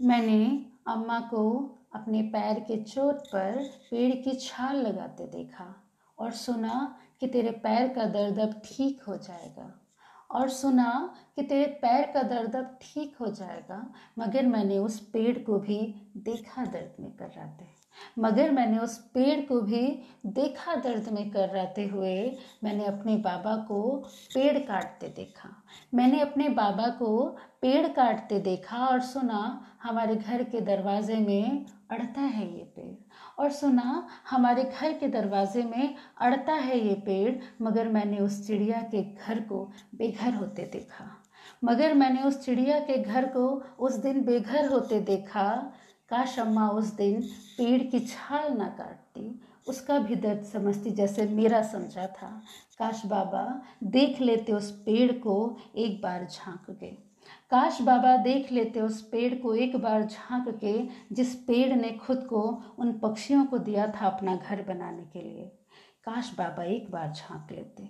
मैंने अम्मा को अपने पैर के चोट पर पेड़ की छाल लगाते देखा और सुना कि तेरे पैर का दर्द अब ठीक हो जाएगा। और सुना कि तेरे पैर का दर्द अब ठीक हो जाएगा, मगर मैंने उस पेड़ को भी देखा दर्द में कर कराते मगर मैंने उस पेड़ को भी देखा दर्द में कर रहते हुए मैंने अपने बाबा को पेड़ काटते देखा। मैंने अपने बाबा को पेड़ काटते देखा और सुना, हमारे घर के दरवाजे में अड़ता है ये पेड़। और सुना, हमारे घर के दरवाजे में अड़ता है ये पेड़, मगर मैंने उस चिड़िया के घर को बेघर होते देखा। मगर मैंने उस चिड़िया के घर को उस दिन बेघर होते देखा। काश अम्मा उस दिन पेड़ की छाल ना काटती, उसका भी दर्द समझती जैसे मेरा समझा था। काश बाबा देख लेते उस पेड़ को एक बार झाँक के। काश बाबा देख लेते उस पेड़ को एक बार झाँक के, जिस पेड़ ने खुद को उन पक्षियों को दिया था अपना घर बनाने के लिए। काश बाबा एक बार झाँक लेते।